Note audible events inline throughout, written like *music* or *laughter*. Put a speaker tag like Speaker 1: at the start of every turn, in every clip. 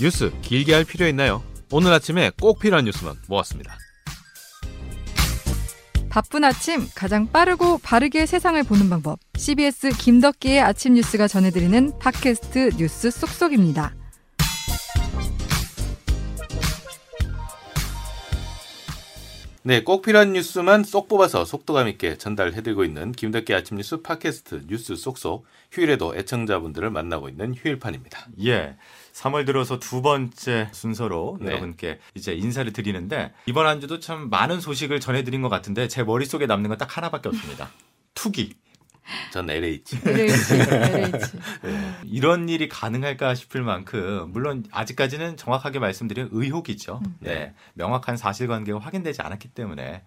Speaker 1: 뉴스 길게 할 필요 있나요? 오늘 아침에 꼭 필요한 뉴스만 모았습니다.
Speaker 2: 바쁜 아침 가장 빠르고 바르게 세상을 보는 방법. CBS 김덕기의 아침 뉴스가 전해드리는 팟캐스트 뉴스 쏙쏙입니다.
Speaker 1: 네, 꼭 필요한 뉴스만 쏙 뽑아서 속도감 있게 전달해드리고 있는 김덕기 아침 뉴스 팟캐스트 뉴스 쏙쏙 휴일에도 애청자분들을 만나고 있는 휴일판입니다.
Speaker 3: 예. 3월 들어서 두 번째 순서로
Speaker 1: 네.
Speaker 3: 여러분께 이제 인사를 드리는데 이번 한 주도 참 많은 소식을 전해드린 것 같은데 제 머릿속에 남는 건 딱 하나밖에 없습니다. *laughs* 투기.
Speaker 1: 전 LH.
Speaker 2: LH, *laughs* LH.
Speaker 3: 이런 일이 가능할까 싶을 만큼 물론 아직까지는 정확하게 말씀드린 의혹이죠. 네. 명확한 사실관계가 확인되지 않았기 때문에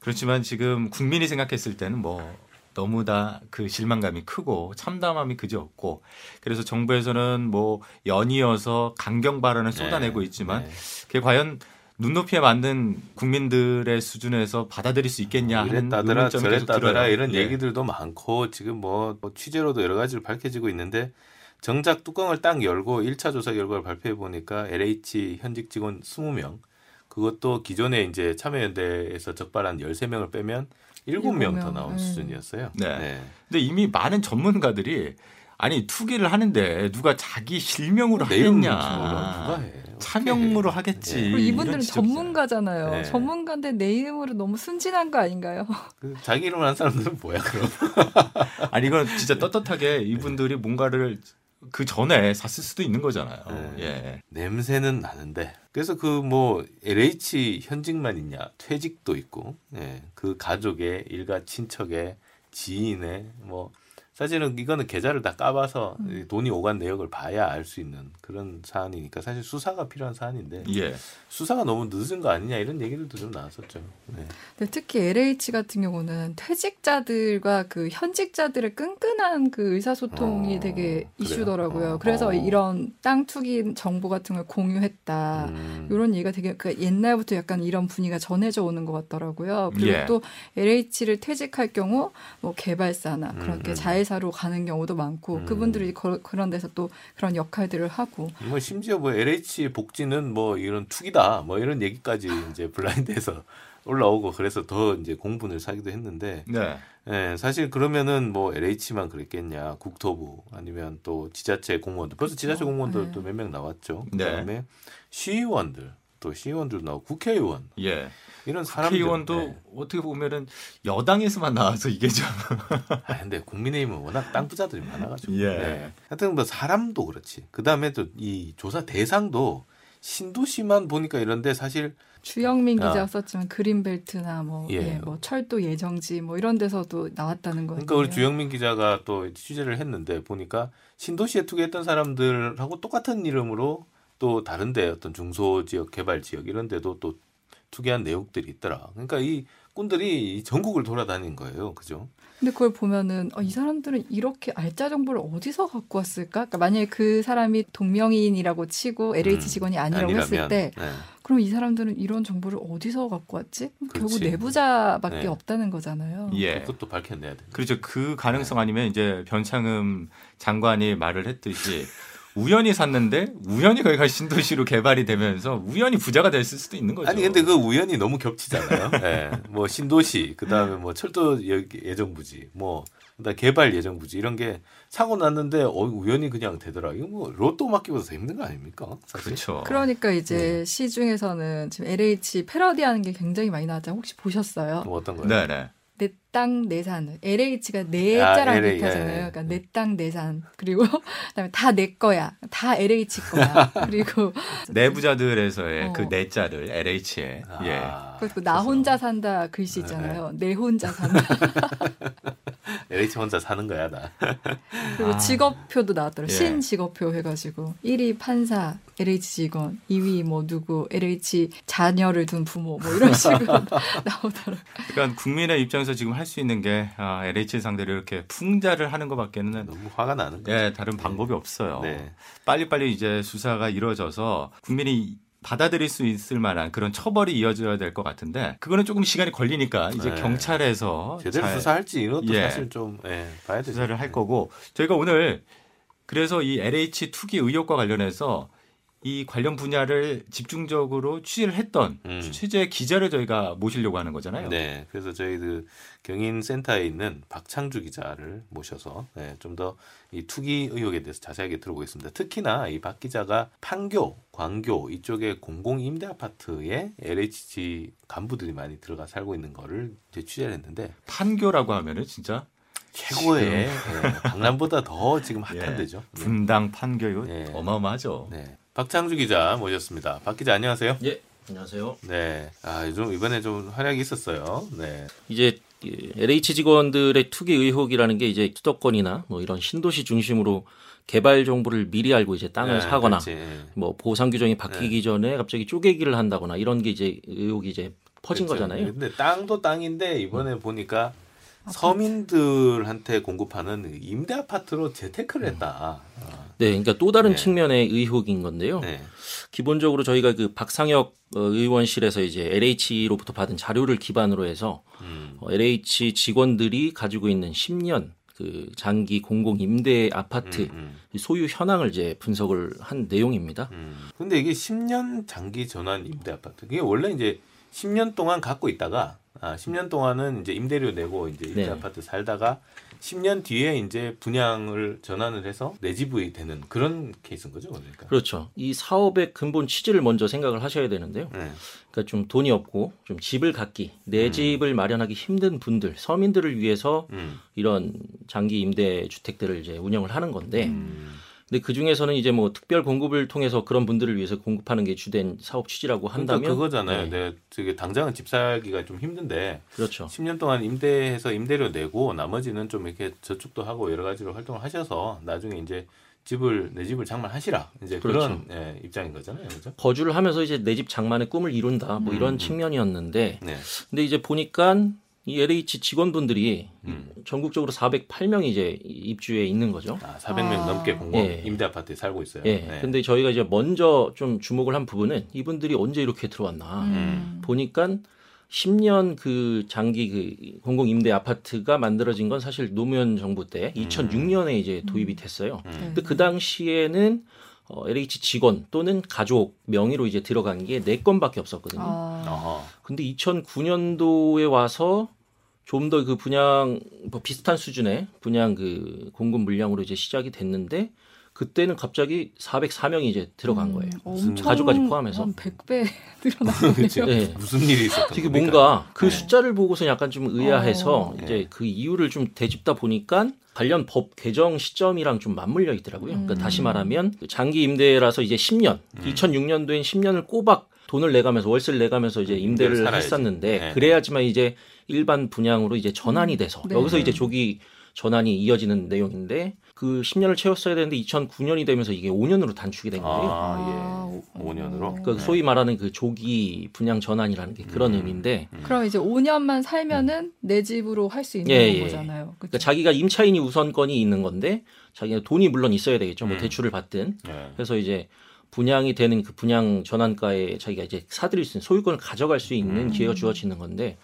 Speaker 3: 그렇지만 지금 국민이 생각했을 때는 뭐 너무나 그 실망감이 크고 참담함이 그지 없고 그래서 정부에서는 뭐 연이어서 강경 발언을 쏟아내고 있지만
Speaker 1: 네.
Speaker 3: 그게 과연 눈높이에 맞는 국민들의 수준에서 받아들일 수 있겠냐 하는
Speaker 1: 이랬다더라
Speaker 3: 의문점이 계속
Speaker 1: 저랬다더라
Speaker 3: 들어요.
Speaker 1: 이런
Speaker 3: 예.
Speaker 1: 얘기들도 많고 지금 뭐, 뭐 취재로도 여러 가지로 밝혀지고 있는데 정작 뚜껑을 딱 열고 1차 조사 결과를 발표해 보니까 LH 현직 직원 20명 그것도 기존에 이제 참여연대에서 적발한 13명을 빼면 7명 더
Speaker 2: 7명.
Speaker 1: 나온
Speaker 2: 음.
Speaker 1: 수준이었어요.
Speaker 3: 네. 근데 이미 많은 전문가들이 아니 투기를 하는데 누가 자기 실명으로 하겠냐
Speaker 1: 누가 해?
Speaker 3: 차명으로 하겠지
Speaker 1: 네.
Speaker 2: 이분들은. 전문가잖아요.
Speaker 1: 네.
Speaker 2: 전문가인데 내 이름으로 너무 순진한 거 아닌가요? *laughs*
Speaker 1: 그 자기 이름을 한 사람들은 뭐야 그럼? *laughs*
Speaker 3: 아니 이건 진짜 떳떳하게 이분들이 뭔가를 그 전에 샀을 수도 있는 거잖아요.
Speaker 1: 네.
Speaker 3: 예.
Speaker 1: 냄새는 나는데 그래서 그 뭐 LH 현직만 있냐 퇴직도 있고 예, 그 가족의 일가 친척의 지인의 뭐 사실은 이거는 계좌를 다 까봐서 이 돈이 오간 내역을 봐야 알 수 있는 그런 사안이니까 사실 수사가 필요한 사안인데
Speaker 3: 예.
Speaker 1: 수사가 너무 늦은 거 아니냐 이런 얘기들도 좀 나왔었죠. 네.
Speaker 2: 근데 특히 LH 같은 경우는 퇴직자들과 그 현직자들의 끈끈한 그 의사소통이
Speaker 1: 어,
Speaker 2: 되게
Speaker 1: 그래요?
Speaker 2: 이슈더라고요.
Speaker 1: 어,
Speaker 2: 그래서
Speaker 1: 어.
Speaker 2: 이런 땅 투기 정보 같은 걸 공유했다.
Speaker 1: 음.
Speaker 2: 이런 얘기가 되게 그 옛날부터 약간 이런 분위기가 전해져 오는 것 같더라고요. 그리고
Speaker 3: 예.
Speaker 2: 또 LH를 퇴직할 경우 뭐 개발사나 그렇게
Speaker 1: 음, 음.
Speaker 2: 자회 사로 가는 경우도 많고
Speaker 1: 음.
Speaker 2: 그분들이 거- 그런 데서 또 그런 역할들을 하고.
Speaker 1: 뭐 심지어 뭐 LH 복지는 뭐 이런 투기다 뭐 이런 얘기까지 이제 블라인드에서 *laughs* 올라오고 그래서 더 이제 공분을 사기도 했는데.
Speaker 3: 네.
Speaker 1: 예, 사실 그러면은 뭐 LH만 그랬겠냐. 국토부 아니면 또 지자체 공무원들. 벌써 지자체 공무원들도 몇명 나왔죠.
Speaker 3: 네.
Speaker 1: 그다음에 시의원들 또 시의원들 나오고 국회의원
Speaker 3: 예.
Speaker 1: 이런 사람들
Speaker 3: 국회의원도
Speaker 1: 예.
Speaker 3: 어떻게 보면은 여당에서만 나와서 이게 좀 *laughs*
Speaker 1: 아 근데 국민의힘은 워낙 땅 부자들이 많아가지고
Speaker 3: 예.
Speaker 1: 예. 하여튼 뭐 사람도 그렇지 그 다음에 또 이 조사 대상도 신도시만 보니까 이런데 사실
Speaker 2: 주영민
Speaker 1: 아.
Speaker 2: 기자가 썼지만 그린벨트나 뭐,
Speaker 1: 예.
Speaker 2: 예, 뭐 철도 예정지 뭐 이런 데서도 나왔다는 거예요.
Speaker 1: 그러니까 우리 주영민 기자가 또 취재를 했는데 보니까 신도시에 투기했던 사람들하고 똑같은 이름으로 또 다른데 어떤 중소 지역 개발 지역 이런 데도 또 투기한 내용들이 있더라. 그러니까 이 꾼들이 이 전국을 돌아다닌 거예요. 그죠?
Speaker 2: 근데 그걸 보면은 어, 이 사람들은 이렇게 알짜 정보를 어디서 갖고 왔을까? 그러니까 만약에 그 사람이 동명이인이라고 치고 LH
Speaker 1: 음,
Speaker 2: 직원이 아니라고 했을
Speaker 1: 아니라면,
Speaker 2: 때
Speaker 1: 네.
Speaker 2: 그럼 이 사람들은 이런 정보를 어디서 갖고 왔지? 결국
Speaker 1: 그렇지.
Speaker 2: 내부자밖에
Speaker 1: 네.
Speaker 2: 없다는 거잖아요.
Speaker 3: 예.
Speaker 1: 그것도 밝혀내야 돼.
Speaker 3: 그렇죠. 그 가능성 아니면 이제 변창흠 장관이 말을 했듯이 *laughs* 우연히 샀는데 우연히 거기가 신도시로 개발이 되면서 우연히 부자가 됐을 수도 있는 거죠.
Speaker 1: 아니 근데 그 우연히 너무 겹치잖아요. *laughs* 예. 뭐 신도시 그다음에 뭐 철도 예- 예정부지 뭐 그다음 개발 예정부지 이런 게 사고 났는데 어, 우연히 그냥 되더라. 이거 뭐 로또 맞기보다 더 힘든 거 아닙니까? 사실?
Speaker 3: 그렇죠.
Speaker 2: 그러니까
Speaker 1: 네.
Speaker 2: 이제 시중에서는 지금 LH 패러디하는 게 굉장히 많이 나왔잖아요. 혹시 보셨어요?
Speaker 1: 뭐 어떤 거요?
Speaker 3: 네, 네.
Speaker 2: 내땅 내산 LH가 내
Speaker 1: 아,
Speaker 2: 자랑
Speaker 1: LA,
Speaker 2: 뜻하잖아요.
Speaker 1: 예, 예.
Speaker 2: 그러니까 내 땅 내산 그리고 *laughs* 그다음에 다 내 거야, 다 LH 거야. *laughs* 그리고
Speaker 3: 내부자들에서의
Speaker 2: 어.
Speaker 3: 그 내자를 LH에 예.
Speaker 1: 아,
Speaker 2: 그리고 나 혼자 산다 글씨 있잖아요. 내 혼자 산다.
Speaker 1: LH *laughs* 혼자 사는 거야 나.
Speaker 2: 그리고
Speaker 3: 아.
Speaker 2: 직업표도 나왔더라고요.
Speaker 3: 예.
Speaker 2: 신 직업표 해가지고 1위 판사, LH 직원, 2위 뭐 누구, LH 자녀를 둔 부모 뭐 이런 식으로 나오더라고요.
Speaker 3: 그러니까 국민의 입장에서 지금 할 수 있는 게 아, LH 상대로 이렇게 풍자를 하는 것밖에는
Speaker 1: 너무 화가 나는 거죠.
Speaker 3: 예, 다른 방법이 없어요.
Speaker 1: 네.
Speaker 3: 빨리빨리 이제 수사가 이루어져서 국민이 받아들일 수 있을 만한 그런 처벌이 이어져야 될 것 같은데 그거는 조금 시간이 걸리니까 이제
Speaker 1: 네.
Speaker 3: 경찰에서
Speaker 1: 제대로
Speaker 3: 잘
Speaker 1: 수사할지 이런 것도
Speaker 3: 예.
Speaker 1: 사실 좀 예, 봐야 되죠.
Speaker 3: 수사를 할 거고 저희가 오늘 그래서 이 LH 투기 의혹과 관련해서 이 관련 분야를 집중적으로 취재를 했던
Speaker 1: 음.
Speaker 3: 취재 기자를 저희가 모시려고 하는 거잖아요.
Speaker 1: 네, 그래서 저희 그 경인센터에 있는 박창주 기자를 모셔서 네, 좀더 이 투기 의혹에 대해서 자세하게 들어보겠습니다. 특히나 이 박 기자가 판교, 광교 이쪽에 공공 임대 아파트에 LHG 간부들이 많이 들어가 살고 있는 거를 이제 취재를 했는데
Speaker 3: 판교라고 하면은 진짜
Speaker 1: 최고의 예, 강남보다 더 지금 핫한 *laughs*
Speaker 3: 예,
Speaker 1: 데죠. 네.
Speaker 3: 분당 판교 이거
Speaker 1: 예.
Speaker 3: 어마어마하죠.
Speaker 1: 네, 박창주 기자 모셨습니다. 박 기자 안녕하세요.
Speaker 4: 예, 안녕하세요.
Speaker 1: 네, 아, 요즘 이번에 좀 활약이 있었어요. 네,
Speaker 4: 이제 이 LH 직원들의 투기 의혹이라는 게 이제 수도권이나 뭐 이런 신도시 중심으로 개발 정보를 미리 알고 이제 땅을
Speaker 1: 네,
Speaker 4: 사거나
Speaker 1: 그렇지. 예.
Speaker 4: 뭐 보상 규정이 바뀌기 전에 갑자기 쪼개기를 한다거나 이런 게 이제 의혹이 이제 퍼진
Speaker 1: 그렇죠.
Speaker 4: 거잖아요.
Speaker 1: 근데 땅도 땅인데 이번에 보니까
Speaker 2: 아파트.
Speaker 1: 서민들한테 공급하는 임대 아파트로 재테크를 했다. 아,
Speaker 4: 네, 그러니까 또 다른
Speaker 1: 네.
Speaker 4: 측면의 의혹인 건데요.
Speaker 1: 네.
Speaker 4: 기본적으로 저희가 그 박상혁 어, 의원실에서 이제 LH로부터 받은 자료를 기반으로 해서
Speaker 1: 음.
Speaker 4: 어, LH 직원들이 가지고 있는 10년 그 장기 공공 임대 아파트
Speaker 1: 음,
Speaker 4: 소유 현황을 이제 분석을 한 내용입니다.
Speaker 1: 음. 근데 이게 10년 장기 전환 임대 아파트. 이게 원래 이제 10년 동안 갖고 있다가 아, 10년 동안은 이제 임대료 내고 이제 임대
Speaker 4: 네.
Speaker 1: 아파트 살다가 10년 뒤에 이제 분양을 전환을 해서 내 집이 되는 그런 케이스인 거죠, 그러니까.
Speaker 4: 그렇죠. 이 사업의 근본 취지를 먼저 생각을 하셔야 되는데요.
Speaker 1: 네.
Speaker 4: 그러니까 좀 돈이 없고 좀 집을 갖기, 내
Speaker 1: 음.
Speaker 4: 집을 마련하기 힘든 분들, 서민들을 위해서
Speaker 1: 음.
Speaker 4: 이런 장기 임대 주택들을 이제 운영을 하는 건데,
Speaker 1: 음.
Speaker 4: 근데 그 중에서는 이제 뭐 특별 공급을 통해서 그런 분들을 위해서 공급하는 게 주된 사업 취지라고
Speaker 1: 그러니까
Speaker 4: 한다면,
Speaker 1: 그거잖아요.
Speaker 4: 네,
Speaker 1: 내 저기 당장은 집 살기가 좀 힘든데
Speaker 4: 그렇죠.
Speaker 1: 10년 동안 임대해서 임대료 내고 나머지는 좀 이렇게 저축도 하고 여러 가지로 활동을 하셔서 나중에 이제 집을 내 집을 장만하시라 이제 그런
Speaker 4: 그렇죠.
Speaker 1: 예, 입장인 거잖아요, 그죠?
Speaker 4: 거주를 하면서 이제 내 집 장만의 꿈을 이룬다, 뭐 이런
Speaker 1: 음.
Speaker 4: 측면이었는데,
Speaker 1: 네.
Speaker 4: 근데 이제 보니까 이 LH 직원분들이
Speaker 1: 음.
Speaker 4: 전국적으로 408명이 이제 입주해 있는 거죠.
Speaker 1: 아, 400명
Speaker 2: 아.
Speaker 1: 넘게 공공
Speaker 4: 예.
Speaker 1: 임대 아파트에 살고 있어요.
Speaker 4: 예.
Speaker 1: 네.
Speaker 4: 근데 저희가 이제 먼저 좀 주목을 한 부분은 이분들이 언제 이렇게 들어왔나
Speaker 2: 음.
Speaker 4: 보니까 10년 그 장기 그 공공 임대 아파트가 만들어진 건 사실 노무현 정부 때 2006년에 이제 도입이 됐어요.
Speaker 1: 음.
Speaker 4: 근데 그 당시에는 어, LH 직원 또는 가족 명의로 이제 들어간 게 네 건밖에 없었거든요.
Speaker 2: 아.
Speaker 4: 근데 2009년도에 와서 좀 더 그 분양 뭐 비슷한 수준의 분양 그 공급 물량으로 이제 시작이 됐는데 그때는 갑자기 404명이 이제 들어간 거예요.
Speaker 2: 음,
Speaker 4: 가족까지 포함해서.
Speaker 2: 한 100배 늘어나네요.
Speaker 1: 그치.
Speaker 4: 네.
Speaker 1: 무슨 일이 있었던
Speaker 4: 되게
Speaker 1: 겁니까?
Speaker 4: 뭔가 그
Speaker 1: 네.
Speaker 4: 숫자를 보고서 약간 좀 의아해서
Speaker 2: 어.
Speaker 4: 이제 그 이유를 좀 되짚다 보니까 관련 법 개정 시점이랑 좀 맞물려 있더라고요. 그러니까
Speaker 2: 음.
Speaker 4: 다시 말하면 장기 임대라서 이제 10년,
Speaker 1: 음.
Speaker 4: 2006년도엔 10년을 꼬박 돈을 내가면서 월세를 내가면서 이제
Speaker 1: 임대를
Speaker 4: 임대를
Speaker 1: 살아야지.
Speaker 4: 했었는데
Speaker 1: 네.
Speaker 4: 그래야지만 이제 일반 분양으로 이제 전환이 돼서
Speaker 2: 네.
Speaker 4: 여기서 이제 조기 전환이 이어지는 내용인데 그 10년을 채웠어야 되는데 2009년이 되면서 이게 5년으로 단축이 된 거예요.
Speaker 1: 아,
Speaker 2: 아,
Speaker 1: 예. 5년으로.
Speaker 4: 그 소위 말하는 그 조기 분양 전환이라는 게 그런
Speaker 1: 음.
Speaker 4: 의미인데
Speaker 2: 그럼 이제 5년만 살면은 내 집으로 할 수 있는
Speaker 4: 예, 예.
Speaker 2: 거잖아요. 그쵸?
Speaker 4: 그러니까 자기가 임차인이 우선권이 있는 건데 자기가 돈이 물론 있어야 되겠죠. 뭐
Speaker 1: 음.
Speaker 4: 대출을 받든.
Speaker 1: 예.
Speaker 4: 그래서 이제 분양이 되는 그 분양 전환가에 자기가 이제 사들일 수 있는 소유권을 가져갈 수 있는
Speaker 1: 음.
Speaker 4: 기회가 주어지는 건데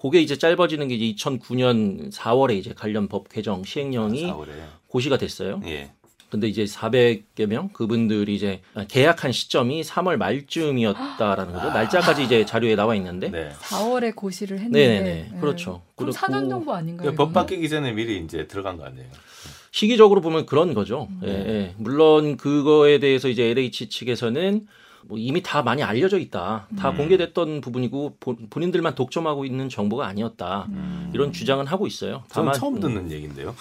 Speaker 4: 그게 이제 짧아지는 게 이제 2009년 4월에 이제 관련 법 개정 시행령이
Speaker 1: 4월에.
Speaker 4: 고시가 됐어요.
Speaker 1: 예.
Speaker 4: 근데 이제 400여 명 그분들이 이제 계약한 시점이 3월 말쯤이었다라는 거죠. 날짜까지 이제 자료에 나와 있는데.
Speaker 1: 네.
Speaker 2: 4월에 고시를 했는데
Speaker 4: 네네네.
Speaker 2: 네.
Speaker 4: 그렇죠.
Speaker 2: 그럼
Speaker 4: 그리고
Speaker 2: 4년 정도 아닌가요?
Speaker 1: 그러니까 법? 바뀌기 전에 미리 이제 들어간 거 아니에요?
Speaker 4: 시기적으로 보면 그런 거죠.
Speaker 2: 음.
Speaker 4: 예, 예. 물론 그거에 대해서 이제 LH 측에서는 뭐 이미 다 많이 알려져 있다. 다
Speaker 1: 음.
Speaker 4: 공개됐던 부분이고 본- 본인들만 독점하고 있는 정보가 아니었다.
Speaker 2: 음.
Speaker 4: 이런 주장은 하고 있어요.
Speaker 1: 저는
Speaker 4: 다만
Speaker 1: 처음
Speaker 4: 음,
Speaker 1: 듣는 얘기인데요.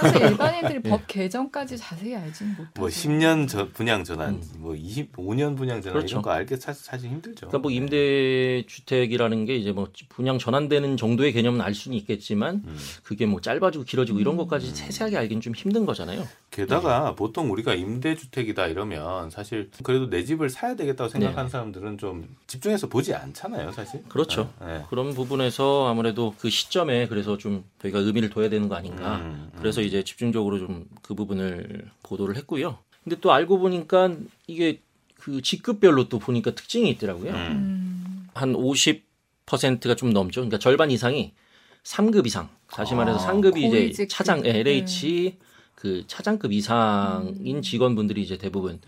Speaker 2: 사실 *laughs* 일반인들이 법 개정까지 자세히 알지는 못하죠.
Speaker 1: 뭐 10년 전 분양 전환,
Speaker 4: 음.
Speaker 1: 뭐 25년 분양 전환
Speaker 4: 그렇죠.
Speaker 1: 이런 거 알기 사실, 사실 힘들죠.
Speaker 4: 그러니까 뭐 임대 주택이라는 게 이제 뭐 분양 전환되는 정도의 개념은 알 수는 있겠지만
Speaker 1: 음.
Speaker 4: 그게 뭐 짧아지고 길어지고 이런
Speaker 2: 음.
Speaker 4: 것까지 세세하게 알기는 좀 힘든 거잖아요.
Speaker 1: 게다가 보통 우리가 임대 주택이다 이러면 사실 그래도 내 집을 사야 되겠다고 생각하는
Speaker 4: 네.
Speaker 1: 사람들은 좀 집중해서 보지 않잖아요, 사실.
Speaker 4: 그렇죠.
Speaker 1: 네.
Speaker 4: 그런 부분에서 아무래도 그 시점에 그래서 좀 저희가 의미를 둬야 되는 거 아닌가.
Speaker 1: 음, 음.
Speaker 4: 그래서 이제 집중적으로 좀 그 부분을 보도를 했고요. 근데 또 알고 보니까 이게 그 직급별로 또 보니까 특징이 있더라고요.
Speaker 1: 음.
Speaker 2: 음.
Speaker 4: 한 50%가 좀 넘죠. 그러니까 절반 이상이 3급 이상. 다시 말해서
Speaker 1: 아,
Speaker 4: 상급이 이제
Speaker 2: 고위직
Speaker 4: 차장
Speaker 2: 네.
Speaker 4: LH 그 차장급 이상인 직원분들이 이제 대부분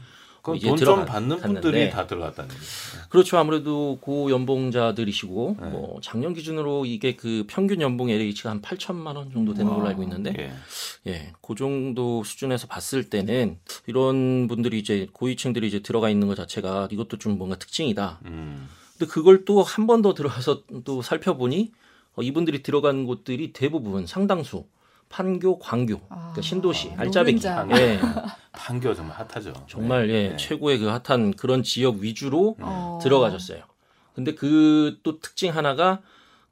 Speaker 1: 그건
Speaker 4: 이제
Speaker 1: 돈좀
Speaker 4: 들어가-
Speaker 1: 받는
Speaker 4: 갔는데
Speaker 1: 분들이 다 들어갔다는 얘기.
Speaker 4: 그렇죠. 아무래도 고연봉자들이시고
Speaker 1: 네.
Speaker 4: 뭐 작년 기준으로 이게 그 평균 연봉 LH가 한 8천만 원 정도 되는 걸로 알고 있는데
Speaker 1: 예.
Speaker 4: 예, 그 정도 수준에서 봤을 때는 이런 분들이 이제 고위층들이 이제 들어가 있는 것 자체가 이것도 좀 뭔가 특징이다.
Speaker 1: 음.
Speaker 4: 근데 그걸 또 한 번 더 들어가서 또 살펴보니 어, 이분들이 들어간 곳들이 대부분 상당수 판교, 광교,
Speaker 2: 아,
Speaker 4: 그러니까 신도시, 알짜배기,
Speaker 2: 노른자.
Speaker 4: 예, *laughs*
Speaker 1: 판교 정말 핫하죠.
Speaker 4: 정말 예,
Speaker 1: 네.
Speaker 4: 최고의 그 핫한 그런 지역 위주로
Speaker 2: 어.
Speaker 4: 들어가졌어요. 근데 그 또 특징 하나가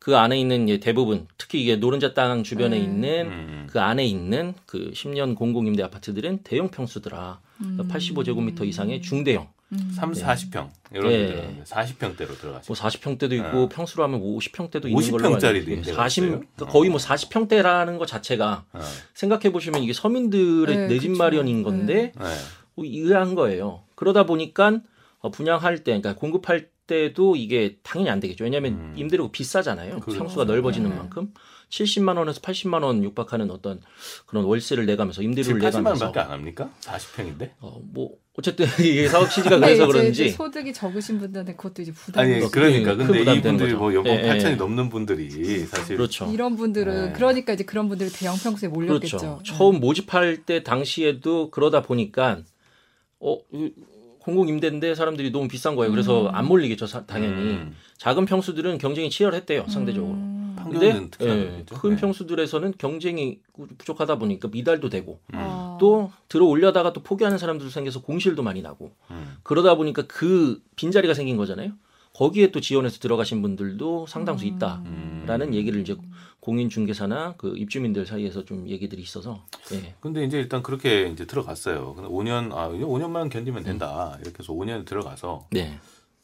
Speaker 4: 그 안에 있는 예, 대부분 특히 이게 노른자 땅 주변에
Speaker 2: 네.
Speaker 4: 있는
Speaker 1: 음.
Speaker 4: 그 안에 있는 그 10년 공공임대 아파트들은 대형 평수더라.
Speaker 2: 음.
Speaker 4: 85제곱미터 이상의 중대형.
Speaker 2: 음.
Speaker 1: 3, 40평 이런
Speaker 4: 예.
Speaker 1: 분들은 40평대로 들어가시죠.
Speaker 4: 뭐 40평대도 있고
Speaker 1: 네.
Speaker 4: 평수로 하면 뭐 50평대도 있는
Speaker 1: 50
Speaker 4: 걸로
Speaker 1: 평짜리도
Speaker 4: 알고
Speaker 1: 임대가
Speaker 4: 40
Speaker 1: 있어요?
Speaker 4: 그러니까 거의 뭐 40평대라는 것 자체가
Speaker 1: 어.
Speaker 4: 생각해 보시면 이게 서민들의
Speaker 2: 네,
Speaker 4: 내집
Speaker 2: 그쵸.
Speaker 4: 마련인 건데
Speaker 1: 네.
Speaker 4: 뭐 의아한 거예요. 그러다 보니까 어, 분양할 때, 그러니까 공급할 때도 이게 당연히 안 되겠죠. 왜냐하면
Speaker 1: 음.
Speaker 4: 임대료가 비싸잖아요.
Speaker 1: 그렇죠.
Speaker 4: 평수가 넓어지는
Speaker 2: 네.
Speaker 4: 만큼 70만 원에서 80만 원 육박하는 어떤 그런 월세를 내가면서 임대료를
Speaker 1: 7, 80만
Speaker 4: 내가면서
Speaker 1: 원밖에 안 합니까? 40평인데?
Speaker 4: 어, 뭐 어쨌든 *laughs* 이게 사업 취지가
Speaker 2: 근데 *laughs*
Speaker 4: 그래서
Speaker 2: 이제
Speaker 4: 그런지
Speaker 2: 이제 소득이 적으신 분들한테 그것도 이제 부담이
Speaker 1: 아니
Speaker 4: 뭐
Speaker 1: 그러니까
Speaker 4: 큰
Speaker 1: 근데
Speaker 4: 부담이 되는
Speaker 1: 이분들이
Speaker 4: 거죠.
Speaker 1: 뭐 연봉
Speaker 4: 예, 예.
Speaker 1: 8천이 넘는 분들이 사실
Speaker 4: 그렇죠.
Speaker 2: 이런 분들은
Speaker 1: 네.
Speaker 2: 그러니까 이제 그런 분들이 대형 평수에 몰렸겠죠.
Speaker 4: 그렇죠.
Speaker 2: 네.
Speaker 4: 처음 모집할 때 당시에도 그러다 보니까 어 이- 공공 임대인데 사람들이 너무 비싼 거예요. 그래서
Speaker 2: 음.
Speaker 4: 안 몰리겠죠, 사- 당연히.
Speaker 1: 음.
Speaker 4: 작은 평수들은 경쟁이 치열했대요, 상대적으로.
Speaker 2: 음.
Speaker 4: 근데
Speaker 1: 판교는 특히나
Speaker 4: 예. 큰
Speaker 1: 네.
Speaker 4: 평수들에서는 경쟁이 부족하다 보니까 미달도 되고
Speaker 1: 음.
Speaker 2: 어.
Speaker 4: 또 들어 올려다가 또 포기하는 사람들도 생겨서 공실도 많이 나고
Speaker 1: 음.
Speaker 4: 그러다 보니까 그 빈자리가 생긴 거잖아요. 거기에 또 지원해서 들어가신 분들도 상당수 있다라는
Speaker 1: 음.
Speaker 4: 얘기를 이제 공인중개사나 그 입주민들 사이에서 좀 얘기들이 있어서 예.
Speaker 1: 근데 이제 일단 그렇게 이제 들어갔어요. 근데 5년 아 이제 5년만 견디면
Speaker 4: 음.
Speaker 1: 된다. 이렇게 해서 5년 들어가서
Speaker 4: 네.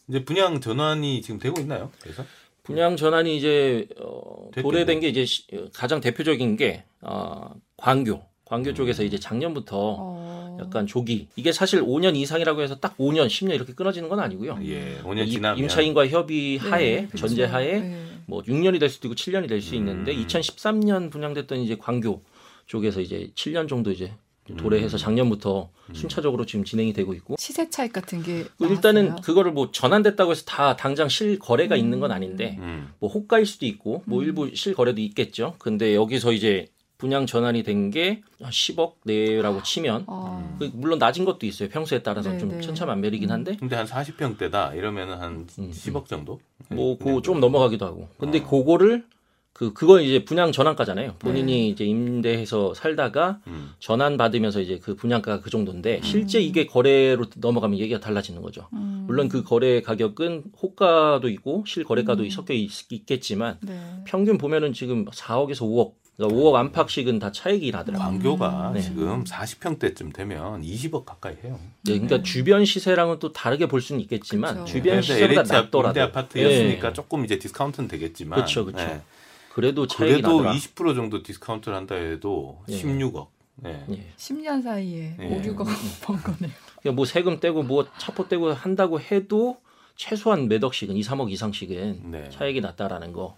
Speaker 1: 이제 분양 전환이 지금 되고 있나요? 그래서
Speaker 4: 분양 전환이 이제 어. 도래된 게 이제 시- 가장 대표적인 게 어, 광교 광교
Speaker 1: 음.
Speaker 4: 쪽에서 이제 작년부터
Speaker 2: 어.
Speaker 4: 약간 조기 이게 사실 5년 이상이라고 해서 딱 5년 10년 이렇게 끊어지는 건 아니고요.
Speaker 1: 예, 5년
Speaker 4: 이-
Speaker 1: 지나면
Speaker 4: 임차인과 협의 하에
Speaker 2: 네, 그렇죠.
Speaker 4: 전제 하에
Speaker 2: 네.
Speaker 4: 뭐 6년이 될 수도 있고 7년이 될 수 있는데
Speaker 1: 음.
Speaker 4: 2013년 분양됐던 이제 광교 쪽에서 이제 7년 정도 이제 도래해서
Speaker 1: 음.
Speaker 4: 작년부터 순차적으로 지금 진행이 되고 있고
Speaker 2: 시세 차익 같은
Speaker 4: 게그 일단은
Speaker 2: 나왔어요?
Speaker 4: 그거를 뭐 전환됐다고 해서 다 당장 실 거래가
Speaker 2: 음.
Speaker 4: 있는 건 아닌데
Speaker 1: 음.
Speaker 4: 뭐 호가일 수도 있고 뭐
Speaker 2: 음.
Speaker 4: 일부 실 거래도 있겠죠. 근데 여기서 이제 분양 전환이 된게 10억 내라고 치면
Speaker 2: 어.
Speaker 4: 그 물론 낮은 것도 있어요. 평수에 따라서
Speaker 2: 네,
Speaker 4: 좀
Speaker 2: 네.
Speaker 4: 천차만별이긴 한데
Speaker 1: 근데 한 40평대다 이러면은 한
Speaker 4: 음,
Speaker 1: 10억 정도?
Speaker 4: 뭐
Speaker 1: 네,
Speaker 4: 그좀 넘어가기도 하고. 근데
Speaker 1: 어.
Speaker 4: 그거를 그 그건 이제 분양 전환가잖아요. 본인이
Speaker 2: 네.
Speaker 4: 이제 임대해서 살다가
Speaker 1: 음.
Speaker 4: 전환 받으면서 이제 그 분양가가 그 정도인데
Speaker 2: 음.
Speaker 4: 실제 이게 거래로 넘어가면 얘기가 달라지는 거죠.
Speaker 2: 음.
Speaker 4: 물론 그 거래 가격은 호가도 있고 실거래가도
Speaker 2: 음.
Speaker 4: 섞여 있, 겠지만
Speaker 2: 네.
Speaker 4: 평균 보면은 지금 4억에서 5억, 그러니까 5억 안팎씩은 다 차익이 나더라고요.
Speaker 1: 광교가
Speaker 4: 네.
Speaker 1: 지금 40평대쯤 되면 20억 가까이 해요.
Speaker 4: 네, 그러니까 주변 시세랑은 또 다르게 볼 수는 있겠지만
Speaker 2: 그쵸.
Speaker 4: 주변
Speaker 1: 앞
Speaker 4: 낮더라도
Speaker 1: 임대 아파트였으니까
Speaker 4: 예.
Speaker 1: 조금 이제 디스카운트는 되겠지만
Speaker 4: 그쵸.
Speaker 1: 예.
Speaker 4: 그래도 차익이
Speaker 1: 그래도
Speaker 4: 나더라.
Speaker 1: 20% 정도 디스카운트를 한다 해도
Speaker 4: 예.
Speaker 1: 16억. 예.
Speaker 4: 예.
Speaker 2: 10년 사이에
Speaker 1: 네.
Speaker 2: 5, 6억 *laughs* 번 거네요.
Speaker 4: 그러니까 뭐 세금 떼고 뭐 차포 떼고 한다고 해도 최소한 몇 억씩은 2, 3억 이상씩은
Speaker 1: 네.
Speaker 4: 차익이 났다라는 거.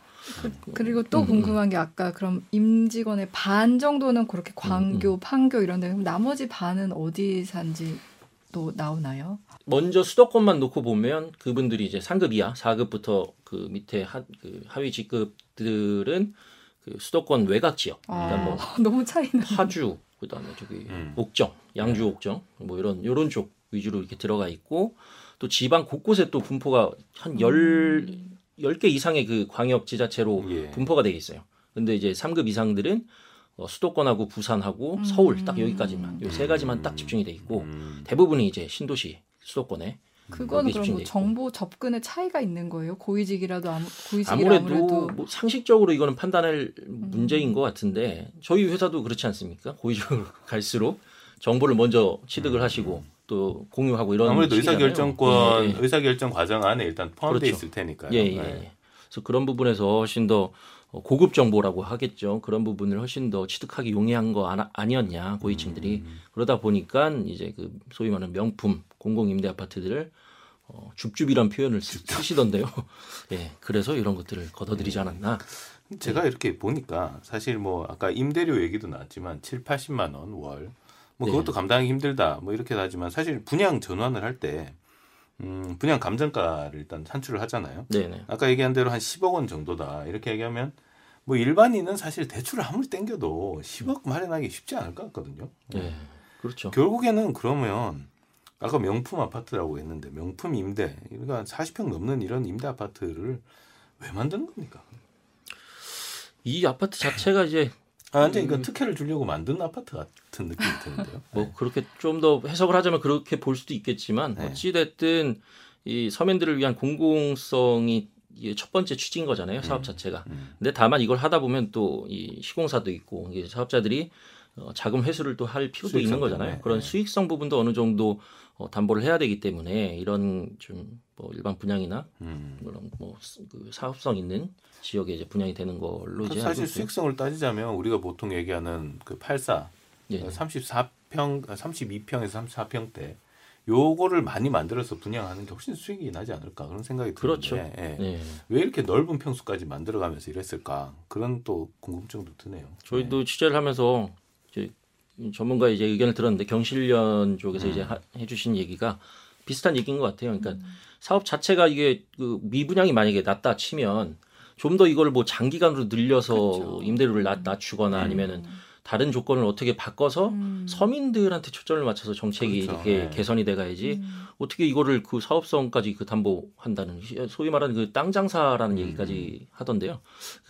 Speaker 2: 그리고 또
Speaker 4: 음,
Speaker 2: 궁금한 게 아까 그럼 임직원의 반 정도는 그렇게
Speaker 4: 음,
Speaker 2: 광교, 판교 이런 데 그럼 나머지 반은 어디 산지 또 나오나요?
Speaker 4: 먼저 수도권만 놓고 보면 그분들이 이제 상급 이하, 4급부터 그 밑에 하, 그 하위 직급들은 그 수도권 외곽 지역, 그러니까 뭐
Speaker 2: 아, *laughs* 너무 차이나.
Speaker 4: 파주, 그다음에 저기
Speaker 1: 음.
Speaker 4: 옥정, 양주 옥정 뭐 이런 요런 쪽 위주로 이렇게 들어가 있고 또 지방 곳곳에 또 분포가 한 열 열 개 이상의 그 광역 지자체로
Speaker 1: 예.
Speaker 4: 분포가 되어 있어요. 근데 이제 3급 이상들은 어, 수도권하고 부산하고
Speaker 2: 음.
Speaker 4: 서울 딱 여기까지만 요 세 가지만 딱 집중이 돼 있고
Speaker 1: 음.
Speaker 4: 대부분이 이제 신도시 수도권에
Speaker 2: 그거는
Speaker 4: 여기
Speaker 2: 그럼 뭐. 정보 접근에 차이가 있는 거예요? 고위직이라도 아무, 고위직이라
Speaker 4: 아무래도,
Speaker 2: 아무래도,
Speaker 4: 뭐 상식적으로 이거는 판단할 문제인 것 같은데 저희 회사도 그렇지 않습니까? 고위직으로 *laughs* 갈수록 정보를 먼저 취득을 하시고 또 공유하고 이런
Speaker 1: 아무래도
Speaker 4: 식이잖아요.
Speaker 1: 의사 결정권,
Speaker 4: 예, 예.
Speaker 1: 의사 결정 과정 안에 일단 포함되어
Speaker 4: 그렇죠.
Speaker 1: 있을 테니까요.
Speaker 4: 예, 예,
Speaker 1: 네.
Speaker 4: 예. 그래서 그런 부분에서 훨씬 더 어, 고급 정보라고 하겠죠. 그런 부분을 훨씬 더 취득하기 용이한 거 아니었냐 고위층들이
Speaker 1: 음.
Speaker 4: 그러다 보니까 이제 그 소위 말하는 명품 공공 임대 아파트들을 어, 줍줍이란 표현을 쓰, 쓰시던데요. *laughs* 예, 그래서 이런 것들을 걷어들이지 않았나.
Speaker 1: 제가 이렇게 보니까 사실 뭐 아까 임대료 얘기도 나왔지만 7, 80만 원 월. 뭐
Speaker 4: 네.
Speaker 1: 그것도 감당하기 힘들다. 뭐 이렇게 하지만 사실 분양 전환을 할 때 음, 분양 감정가를 일단 산출을 하잖아요.
Speaker 4: 네네.
Speaker 1: 아까 얘기한 대로 한 10억 원 정도다. 이렇게 얘기하면 뭐 일반인은 사실 대출을 아무리 땡겨도 10억 마련하기 쉽지 않을 것 같거든요.
Speaker 4: 네. 그렇죠.
Speaker 1: 결국에는 그러면 아까 명품 아파트라고 했는데 명품 임대 그러니까 40평 넘는 이런 임대 아파트를 왜 만드는 겁니까?
Speaker 4: 이 아파트 자체가 이제
Speaker 1: 아, 완전 이거 특혜를 주려고 만든 아파트 같은 느낌이 드는데요. *laughs*
Speaker 4: 뭐 그렇게 좀 더 해석을 하자면 그렇게 볼 수도 있겠지만
Speaker 1: 네.
Speaker 4: 어찌 됐든 이 서민들을 위한 공공성이 첫 번째 취지인 거잖아요 사업 자체가.
Speaker 1: 음.
Speaker 4: 근데 다만 이걸 하다 보면 또 이 시공사도 있고 이게 사업자들이 어, 자금 회수를 또 할 필요도 있는 거잖아요.
Speaker 1: 때문에,
Speaker 4: 그런
Speaker 1: 네.
Speaker 4: 수익성 부분도 어느 정도 어, 담보를 해야 되기 때문에 이런 좀 뭐 일반 분양이나
Speaker 1: 음.
Speaker 4: 그런 뭐그 사업성 있는 지역에 이제 분양이 되는 걸로 이제
Speaker 1: 사실. 수익성을 따지자면 우리가 보통 얘기하는 그 84,
Speaker 4: 예.
Speaker 1: 34평, 32평에서 34평 대 요거를 많이 만들어서 분양하는 게 훨씬 수익이 나지 않을까 그런 생각이
Speaker 4: 그렇죠.
Speaker 1: 드는데 예.
Speaker 4: 네.
Speaker 1: 왜 이렇게 넓은 평수까지 만들어가면서 이랬을까 그런 또 궁금증도 드네요.
Speaker 4: 저희도 취재를 하면서 전문가 이제 의견을 들었는데 경실련 쪽에서
Speaker 1: 음.
Speaker 4: 이제 하- 해주신 얘기가 비슷한 얘기인 것 같아요. 그러니까
Speaker 2: 음.
Speaker 4: 사업 자체가 이게 그 미분양이 만약에 낮다 치면 좀 더 이걸 뭐 장기간으로 늘려서
Speaker 2: 그렇죠.
Speaker 4: 임대료를 낮, 낮추거나
Speaker 1: 음.
Speaker 4: 아니면은 다른 조건을 어떻게 바꿔서
Speaker 2: 음.
Speaker 4: 서민들한테 초점을 맞춰서 정책이
Speaker 1: 그렇죠.
Speaker 4: 이렇게
Speaker 1: 네.
Speaker 4: 개선이 돼가야지
Speaker 2: 음.
Speaker 4: 어떻게 이거를 그 사업성까지 그 담보한다는 소위 말하는 그 땅 장사라는
Speaker 1: 음.
Speaker 4: 얘기까지 하던데요.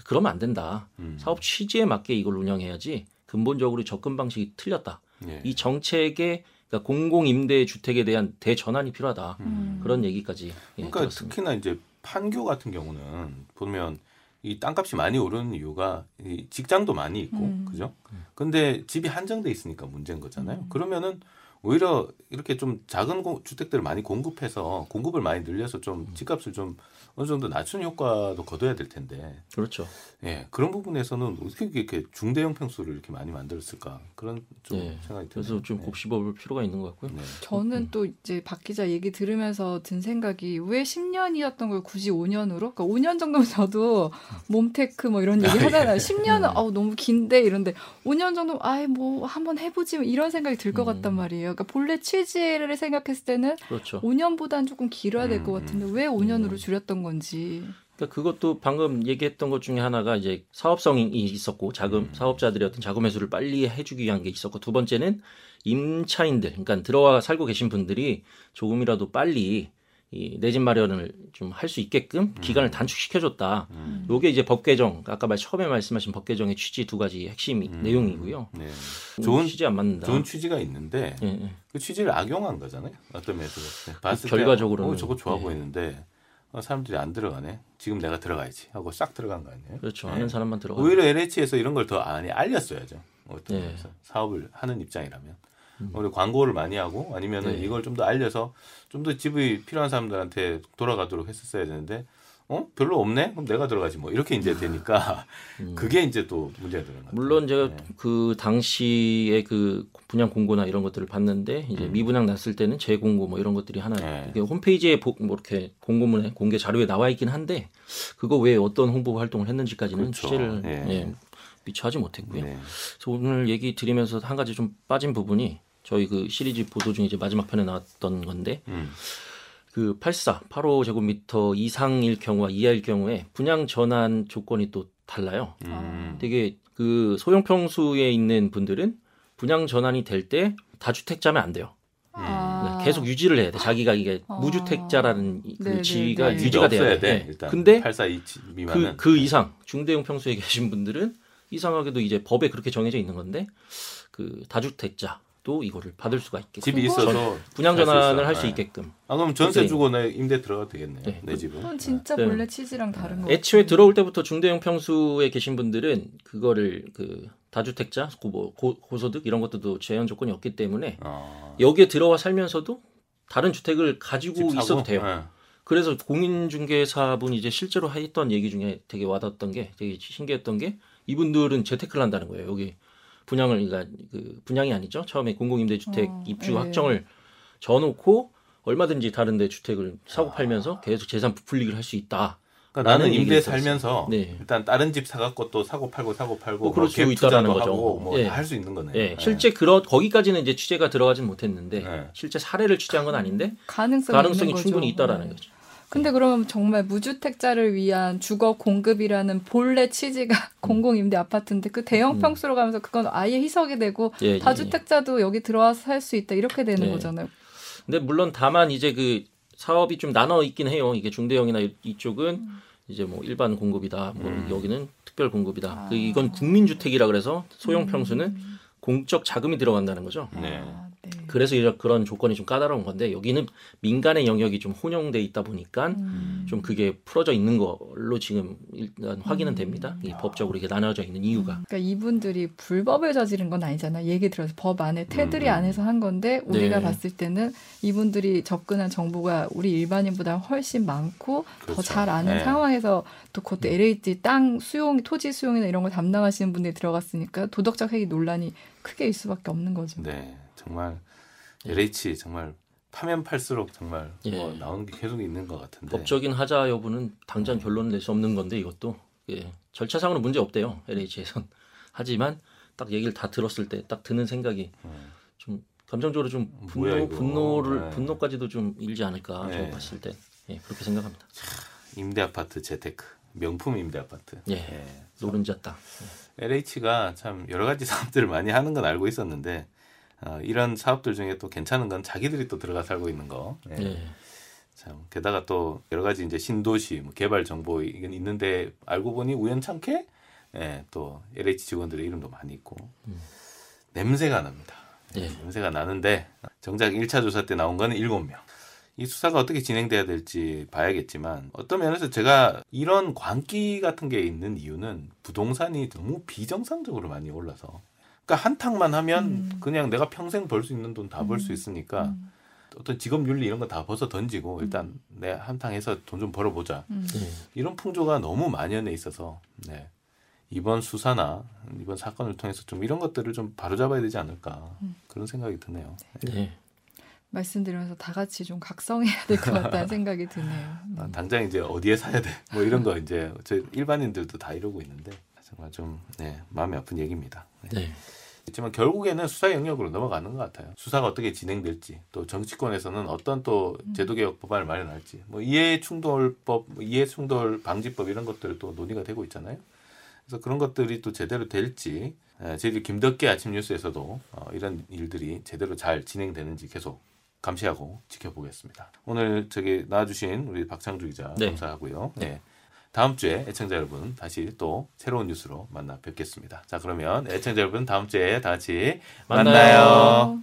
Speaker 4: 그러면 안 된다.
Speaker 1: 음.
Speaker 4: 사업 취지에 맞게 이걸 운영해야지 근본적으로 접근 방식이 틀렸다.
Speaker 1: 예.
Speaker 4: 이 정책의 그러니까 공공 임대 주택에 대한 대전환이 필요하다.
Speaker 2: 음.
Speaker 4: 그런 얘기까지 예,
Speaker 1: 그러니까
Speaker 4: 들었습니다.
Speaker 1: 특히나 이제 판교 같은 경우는 보면 이 땅값이 많이 오르는 이유가 이 직장도 많이 있고
Speaker 2: 음.
Speaker 1: 그죠? 근데 집이 한정돼 있으니까 문제인 거잖아요.
Speaker 2: 음.
Speaker 1: 그러면은 오히려 이렇게 좀 작은 공- 주택들을 많이 공급해서 공급을 많이 늘려서 좀
Speaker 4: 음.
Speaker 1: 집값을 좀 어느 정도 낮추는 효과도 거둬야 될 텐데
Speaker 4: 그렇죠.
Speaker 1: 예 그런 부분에서는 어떻게 이렇게 중대형 평수를 이렇게 많이 만들었을까 그런 좀
Speaker 4: 네.
Speaker 1: 생각이 드네요.
Speaker 4: 그래서 좀
Speaker 1: 네.
Speaker 4: 곱씹어볼 필요가 있는 것 같고요.
Speaker 1: 네.
Speaker 2: 저는 또 이제 박 기자 얘기 들으면서 든 생각이 왜 10년이었던 걸 굳이 5년으로? 그러니까 5년 정도면 저도 몸테크 뭐 이런 얘기 하잖아요. 10년은
Speaker 1: 음.
Speaker 2: 아우 너무 긴데 이런데 5년 정도 아이 뭐 한번 해보지 뭐 이런 생각이 들것
Speaker 4: 음.
Speaker 2: 같단 말이에요. 그러니까 본래 취지를 생각했을 때는
Speaker 4: 그렇죠.
Speaker 2: 5년보다는 조금 길어야 될것
Speaker 1: 음,
Speaker 2: 같은데 왜 5년으로
Speaker 4: 음.
Speaker 2: 줄였던 건지.
Speaker 4: 그러니까 그것도 방금 얘기했던 것 중에 하나가 이제 사업성이 있었고 자금
Speaker 1: 음.
Speaker 4: 사업자들의 어떤 자금 회수를 빨리 해주기 위한 게 있었고 두 번째는 임차인들 그러니까 들어와 살고 계신 분들이 조금이라도 빨리 이내 집 마련을 좀 할 수 있게끔 기간을 단축시켜줬다.
Speaker 1: 음.
Speaker 4: 요게 이제 법 개정 아까 말 처음에 말씀하신 법 개정의 취지 두 가지 핵심
Speaker 1: 음.
Speaker 4: 내용이고요.
Speaker 1: 네.
Speaker 4: 음,
Speaker 1: 좋은
Speaker 4: 취지 안 맞는다.
Speaker 1: 좋은 취지가 있는데
Speaker 4: 예, 예.
Speaker 1: 그 취지를 악용한 거잖아요. 어떤 면에서 봤을 때
Speaker 4: 결과적으로는.
Speaker 1: 어, 저거 좋아
Speaker 4: 네.
Speaker 1: 보이는데 어, 사람들이 안 들어가네. 지금 내가 들어가야지 하고 싹 들어간 거 아니에요?
Speaker 4: 그렇죠.
Speaker 1: 네.
Speaker 4: 아는 사람만 들어가.
Speaker 1: 오히려 LH에서 이런 걸 더 많이 알렸어야죠. 어떤
Speaker 4: 네.
Speaker 1: 면에서 사업을 하는 입장이라면
Speaker 4: 음.
Speaker 1: 오히려 광고를 많이 하고 아니면은
Speaker 4: 네.
Speaker 1: 이걸 좀 더 알려서 좀 더 집이 필요한 사람들한테 돌아가도록 했었어야 되는데 어 별로 없네 그럼 내가 들어가지 뭐 이렇게 이제 되니까 *laughs*
Speaker 4: 음.
Speaker 1: 그게 이제 또 문제가 되는 거죠.
Speaker 4: 물론 제가
Speaker 1: 네.
Speaker 4: 그 당시에 그 분양 공고나 이런 것들을 봤는데 이제
Speaker 1: 음.
Speaker 4: 미분양 났을 때는 재공고 뭐 이런 것들이 하나
Speaker 1: 네.
Speaker 4: 이게 홈페이지에 보- 뭐 이렇게 공고문에 공개 자료에 나와 있긴 한데 그거 외에 어떤 홍보 활동을 했는지까지는
Speaker 1: 그렇죠.
Speaker 4: 취재를
Speaker 1: 예.
Speaker 4: 예, 미처 하지 못했고요.
Speaker 1: 네.
Speaker 4: 그래서 오늘 얘기 드리면서 한 가지 좀 빠진 부분이 저희 그 시리즈 보도 중에 이제 마지막 편에 나왔던 건데
Speaker 1: 음.
Speaker 4: 그 84, 85제곱미터 이상일 경우와 이하일 경우에 분양 전환 조건이 또 달라요.
Speaker 1: 음.
Speaker 4: 되게 그 소형 평수에 있는 분들은 분양 전환이 될 때 다주택자면 안 돼요.
Speaker 2: 아.
Speaker 4: 네, 계속 유지를 해야 돼. 자기가 이게
Speaker 2: 아.
Speaker 4: 무주택자라는 이- 그
Speaker 2: 네, 네,
Speaker 4: 지위가
Speaker 2: 네.
Speaker 4: 유지가 돼야 돼.
Speaker 1: 돼.
Speaker 4: 네.
Speaker 1: 일단
Speaker 4: 근데
Speaker 1: 842 미만은
Speaker 4: 그, 그 이상 중대형 평수에 계신 분들은 이상하게도 이제 법에 그렇게 정해져 있는 건데 그 다주택자 도 이거를 받을 수가 있겠죠.
Speaker 1: 집이 있어서
Speaker 4: 분양
Speaker 1: 할수
Speaker 4: 전환을
Speaker 1: 있어.
Speaker 4: 할수
Speaker 1: 네.
Speaker 4: 있게끔.
Speaker 1: 아 그럼 전세 주고 내 임대 들어가도 되겠네요.
Speaker 4: 네.
Speaker 1: 내 집은.
Speaker 2: 그건 진짜
Speaker 4: 네.
Speaker 2: 본래 취지랑 다른 거.
Speaker 4: 애초에 들어올 때부터 중대형 평수에 계신 분들은 그거를 그 다주택자, 고, 뭐 고, 고소득 이런 것들도 제한 조건이 없기 때문에
Speaker 1: 어.
Speaker 4: 여기에 들어와 살면서도 다른 주택을 가지고? 있어도 돼요.
Speaker 1: 네.
Speaker 4: 그래서 공인중개사분이 이제 실제로 했던 얘기 중에 되게 와닿았던 게 되게 신기했던 게 이분들은 재테크를 한다는 거예요. 여기 분양을 그러니까 그 분양이 아니죠. 처음에 공공임대주택
Speaker 2: 어,
Speaker 4: 입주
Speaker 2: 예.
Speaker 4: 확정을 져놓고 얼마든지 다른데 주택을 사고 팔면서 계속 재산 부풀리기를 할 수 있다.
Speaker 1: 그러니까 나는 임대 살면서
Speaker 4: 네.
Speaker 1: 일단 다른 집 사갖고 또 사고 팔고 사고 팔고
Speaker 4: 뭐 그럴
Speaker 1: 수갭
Speaker 4: 있다라는 거죠.
Speaker 1: 하고 뭐
Speaker 4: 예.
Speaker 1: 할수 있는 거네.
Speaker 4: 예,
Speaker 1: 예.
Speaker 4: 실제 그런 거기까지는 이제 취재가 들어가진 못했는데
Speaker 1: 네.
Speaker 4: 실제 사례를 취재한 건 아닌데
Speaker 2: 가능성이,
Speaker 4: 가능성이
Speaker 2: 있는 거죠.
Speaker 4: 충분히 있다라는
Speaker 2: 네.
Speaker 4: 거죠.
Speaker 2: 근데 그럼 정말 무주택자를 위한 주거 공급이라는 본래 취지가 *laughs* 공공임대 아파트인데 그 대형
Speaker 4: 음.
Speaker 2: 평수로 가면서 그건 아예 희석이 되고
Speaker 4: 예, 예, 예.
Speaker 2: 다주택자도 여기 들어와서 살 수 있다 이렇게 되는
Speaker 4: 네.
Speaker 2: 거잖아요.
Speaker 4: 근데 물론 다만 이제 그 사업이 좀 나눠 있긴 해요. 이게 중대형이나 이- 이쪽은 이제 뭐 일반 공급이다. 뭐
Speaker 1: 음.
Speaker 4: 여기는 특별 공급이다.
Speaker 2: 아.
Speaker 4: 그 이건 국민주택이라 그래서 소형 평수는 공적 자금이 들어간다는 거죠.
Speaker 1: 네.
Speaker 4: 그래서 이런 그런 조건이 좀 까다로운 건데 여기는 민간의 영역이 좀 혼용돼 있다 보니까
Speaker 2: 음.
Speaker 4: 좀 그게 풀어져 있는 걸로 지금 일단 확인은 됩니다.
Speaker 2: 음.
Speaker 4: 이 법적으로 이게 나눠져 있는 이유가.
Speaker 2: 그러니까 이분들이 불법을 저지른 건 아니잖아. 얘기 들어서 법 안에 테두리
Speaker 1: 음.
Speaker 2: 안에서 한 건데 우리가
Speaker 4: 네.
Speaker 2: 봤을 때는 이분들이 접근한 정보가 우리 일반인보다 훨씬 많고 더
Speaker 1: 그렇죠.
Speaker 2: 잘 아는
Speaker 1: 네.
Speaker 2: 상황에서 또 그것도 LH 땅 수용, 토지 수용이나 이런 걸 담당하시는 분들이 들어갔으니까 도덕적 해기 논란이 크게 있을 수밖에 없는 거죠.
Speaker 1: 네, 정말 LH 정말 파면 팔수록 정말 뭐
Speaker 4: 예.
Speaker 1: 나오는 게 계속 있는 것 같은데.
Speaker 4: 법적인 하자 여부는 당장 결론을 낼 수 없는 건데 이것도 예, 절차상으로 문제 없대요 LH에선. *laughs* 하지만 딱 얘기를 다 들었을 때 딱 드는 생각이
Speaker 1: 음.
Speaker 4: 좀 감정적으로 좀 분노. 분노를
Speaker 1: 네.
Speaker 4: 분노까지도 좀 일지 않을까
Speaker 1: 네.
Speaker 4: 봤을 때 예, 그렇게 생각합니다.
Speaker 1: 임대 아파트 재테크 명품 임대 아파트.
Speaker 4: 예. 노른자 땅.
Speaker 1: LH가 참 여러 가지 사업들을 많이 하는 건 알고 있었는데 어, 이런 사업들 중에 또 괜찮은 건 자기들이 또 들어가 살고 있는 거. 예.
Speaker 4: 예.
Speaker 1: 참 게다가 또 여러 가지 이제 신도시 뭐 개발 정보 이건 있는데 알고 보니 우연찮게 예, 또 LH 직원들의 이름도 많이 있고
Speaker 4: 음.
Speaker 1: 냄새가 납니다. 예,
Speaker 4: 예.
Speaker 1: 냄새가 나는데 정작 1차 조사 때 나온 거는 7명. 이 수사가 어떻게 진행돼야 될지 봐야겠지만 어떤 면에서 제가 이런 광기 같은 게 있는 이유는 부동산이 너무 비정상적으로 많이 올라서 그러니까 한탕만 하면
Speaker 2: 음.
Speaker 1: 그냥 내가 평생 벌 수 있는 돈 다 벌수 있으니까
Speaker 2: 음.
Speaker 1: 어떤 직업 윤리 이런 거 다 벗어 던지고 일단 내 한탕해서 돈 좀 벌어보자
Speaker 2: 음.
Speaker 4: 예.
Speaker 1: 이런 풍조가 너무 만연해 있어서 네. 이번 수사나 이번 사건을 통해서 좀 이런 것들을 좀 바로잡아야 되지 않을까
Speaker 2: 음.
Speaker 1: 그런 생각이 드네요.
Speaker 4: 네.
Speaker 2: 말씀드리면서 다 같이 좀 각성해야 될 것 같다는 *laughs* 생각이 드네요.
Speaker 1: 아, 당장 이제 어디에 사야 돼 뭐 이런 거 이제 저 일반인들도 다 이러고 있는데 정말 좀 네, 마음이 아픈 얘기입니다. 네.
Speaker 4: 네.
Speaker 1: 그렇지만 결국에는 수사 영역으로 넘어가는 것 같아요. 수사가 어떻게 진행될지 또 정치권에서는 어떤 또 제도 개혁 법안을 마련할지 뭐 이해 충돌법, 뭐 이해 충돌 방지법 이런 것들이 또 논의가 되고 있잖아요. 그래서 그런 것들이 또 제대로 될지 에, 저희들 김덕기 아침 뉴스에서도 어, 이런 일들이 제대로 잘 진행되는지 계속 감시하고 지켜보겠습니다. 오늘 저기 나와주신 우리 박창주 기자
Speaker 4: 네.
Speaker 1: 감사하고요. 네. 다음 주에 애청자 여러분 다시 또 새로운 뉴스로 만나 뵙겠습니다. 자 그러면 애청자 여러분 다음 주에 다 같이
Speaker 4: 만나요.
Speaker 1: 만나요.